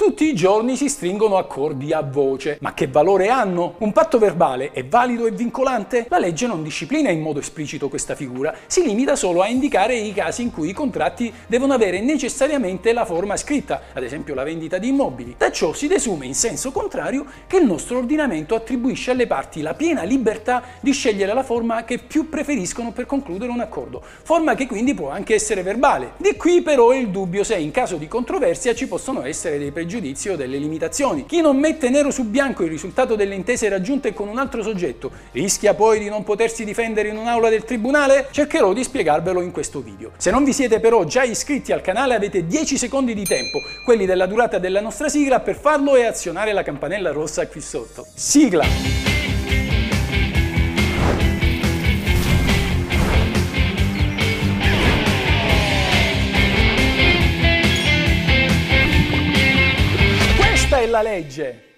Tutti i giorni si stringono accordi a voce, ma che valore hanno? Un patto verbale è valido e vincolante? La legge non disciplina in modo esplicito questa figura, si limita solo a indicare i casi in cui i contratti devono avere necessariamente la forma scritta, ad esempio la vendita di immobili. Da ciò si desume in senso contrario che il nostro ordinamento attribuisce alle parti la piena libertà di scegliere la forma che più preferiscono per concludere un accordo, forma che quindi può anche essere verbale. Di qui però il dubbio se in caso di controversia ci possono essere dei pregiudizi giudizio delle limitazioni. Chi non mette nero su bianco il risultato delle intese raggiunte con un altro soggetto rischia poi di non potersi difendere in un'aula del tribunale? Cercherò di spiegarvelo in questo video. Se non vi siete però già iscritti al canale avete 10 secondi di tempo, quelli della durata della nostra sigla, per farlo e azionare la campanella rossa qui sotto. Sigla! Legge.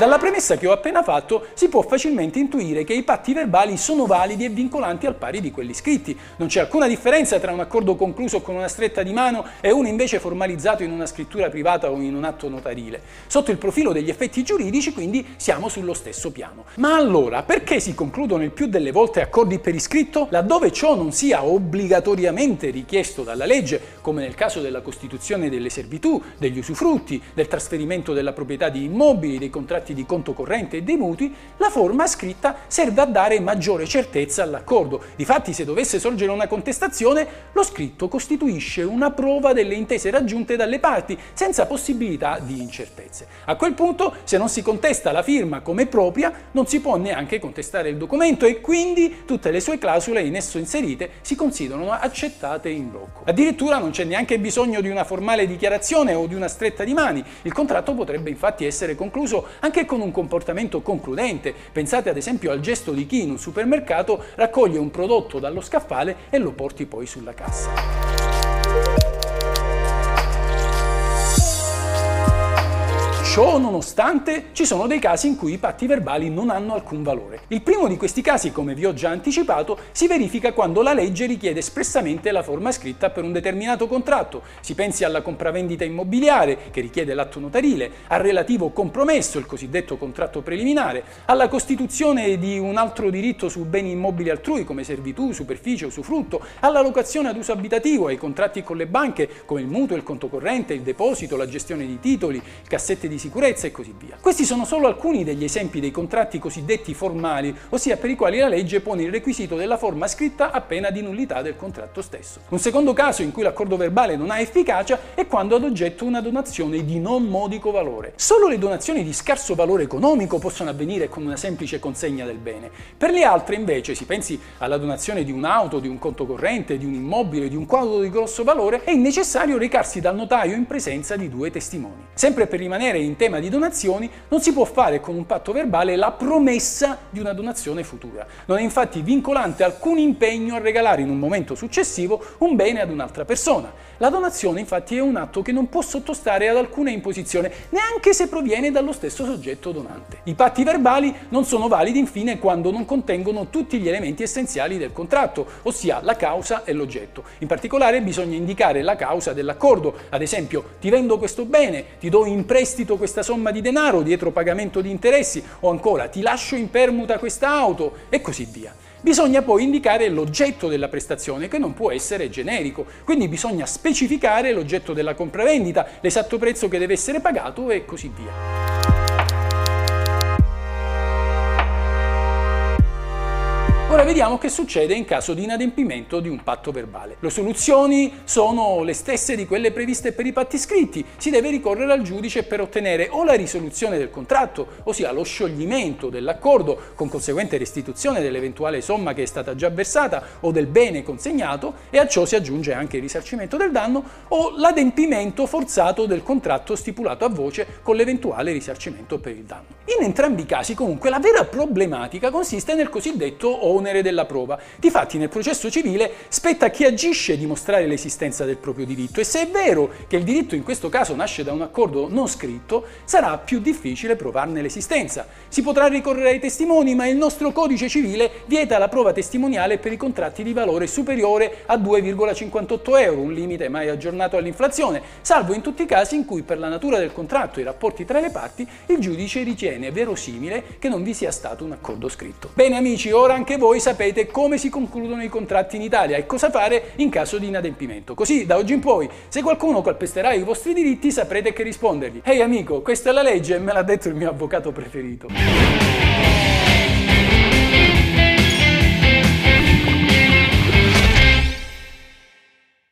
Dalla premessa che ho appena fatto si può facilmente intuire che i patti verbali sono validi e vincolanti al pari di quelli scritti. Non c'è alcuna differenza tra un accordo concluso con una stretta di mano e uno invece formalizzato in una scrittura privata o in un atto notarile. Sotto il profilo degli effetti giuridici quindi siamo sullo stesso piano. Ma allora perché si concludono il più delle volte accordi per iscritto laddove ciò non sia obbligatoriamente richiesto dalla legge, come nel caso della costituzione delle servitù, degli usufrutti, del trasferimento della proprietà di immobili, dei contratti contratti di conto corrente e dei mutui, la forma scritta serve a dare maggiore certezza all'accordo. Difatti, se dovesse sorgere una contestazione, lo scritto costituisce una prova delle intese raggiunte dalle parti, senza possibilità di incertezze. A quel punto, se non si contesta la firma come propria, non si può neanche contestare il documento e quindi tutte le sue clausole in esso inserite si considerano accettate in blocco. Addirittura non c'è neanche bisogno di una formale dichiarazione o di una stretta di mani. Il contratto potrebbe infatti essere concluso anche anche con un comportamento concludente. Pensate ad esempio al gesto di chi in un supermercato raccoglie un prodotto dallo scaffale e lo porti poi sulla cassa. Ciò nonostante ci sono dei casi in cui i patti verbali non hanno alcun valore. Il primo di questi casi, come vi ho già anticipato, si verifica quando la legge richiede espressamente la forma scritta per un determinato contratto. Si pensi alla compravendita immobiliare, che richiede l'atto notarile, al relativo compromesso, il cosiddetto contratto preliminare, alla costituzione di un altro diritto su beni immobili altrui come servitù, superficie, usufrutto, alla locazione ad uso abitativo, ai contratti con le banche come il mutuo, il conto corrente, il deposito, la gestione di titoli, cassette di sicurezza e così via. Questi sono solo alcuni degli esempi dei contratti cosiddetti formali, ossia per i quali la legge pone il requisito della forma scritta a pena di nullità del contratto stesso. Un secondo caso in cui l'accordo verbale non ha efficacia è quando ad oggetto una donazione di non modico valore. Solo le donazioni di scarso valore economico possono avvenire con una semplice consegna del bene. Per le altre invece, si pensi alla donazione di un'auto, di un conto corrente, di un immobile, di un quadro di grosso valore, è necessario recarsi dal notaio in presenza di due testimoni. Sempre per rimanere in in tema di donazioni non si può fare con un patto verbale la promessa di una donazione futura. Non è infatti vincolante alcun impegno a regalare in un momento successivo un bene ad un'altra persona. La donazione infatti è un atto che non può sottostare ad alcuna imposizione, neanche se proviene dallo stesso soggetto donante. I patti verbali non sono validi infine quando non contengono tutti gli elementi essenziali del contratto, ossia la causa e l'oggetto. In particolare bisogna indicare la causa dell'accordo, ad esempio ti vendo questo bene, ti do in prestito questa somma di denaro dietro pagamento di interessi o ancora ti lascio in permuta questa auto e così via. Bisogna poi indicare l'oggetto della prestazione che non può essere generico, quindi bisogna specificare l'oggetto della compravendita, l'esatto prezzo che deve essere pagato e così via. Ora vediamo che succede in caso di inadempimento di un patto verbale. Le soluzioni sono le stesse di quelle previste per i patti scritti. Si deve ricorrere al giudice per ottenere o la risoluzione del contratto, ossia lo scioglimento dell'accordo con conseguente restituzione dell'eventuale somma che è stata già versata o del bene consegnato e a ciò si aggiunge anche il risarcimento del danno o l'adempimento forzato del contratto stipulato a voce con l'eventuale risarcimento per il danno. In entrambi i casi comunque la vera problematica consiste nel cosiddetto o onere della prova. Difatti nel processo civile spetta a chi agisce dimostrare l'esistenza del proprio diritto e se è vero che il diritto in questo caso nasce da un accordo non scritto, sarà più difficile provarne l'esistenza. Si potrà ricorrere ai testimoni, ma il nostro codice civile vieta la prova testimoniale per i contratti di valore superiore a 2,58 euro, un limite mai aggiornato all'inflazione, salvo in tutti i casi in cui per la natura del contratto e i rapporti tra le parti il giudice ritiene verosimile che non vi sia stato un accordo scritto. Bene amici, ora anche voi sapete come si concludono i contratti in Italia e cosa fare in caso di inadempimento. Così da oggi in poi, se qualcuno calpesterà i vostri diritti, saprete che rispondergli. Ehi hey, amico, questa è la legge, me l'ha detto il mio avvocato preferito.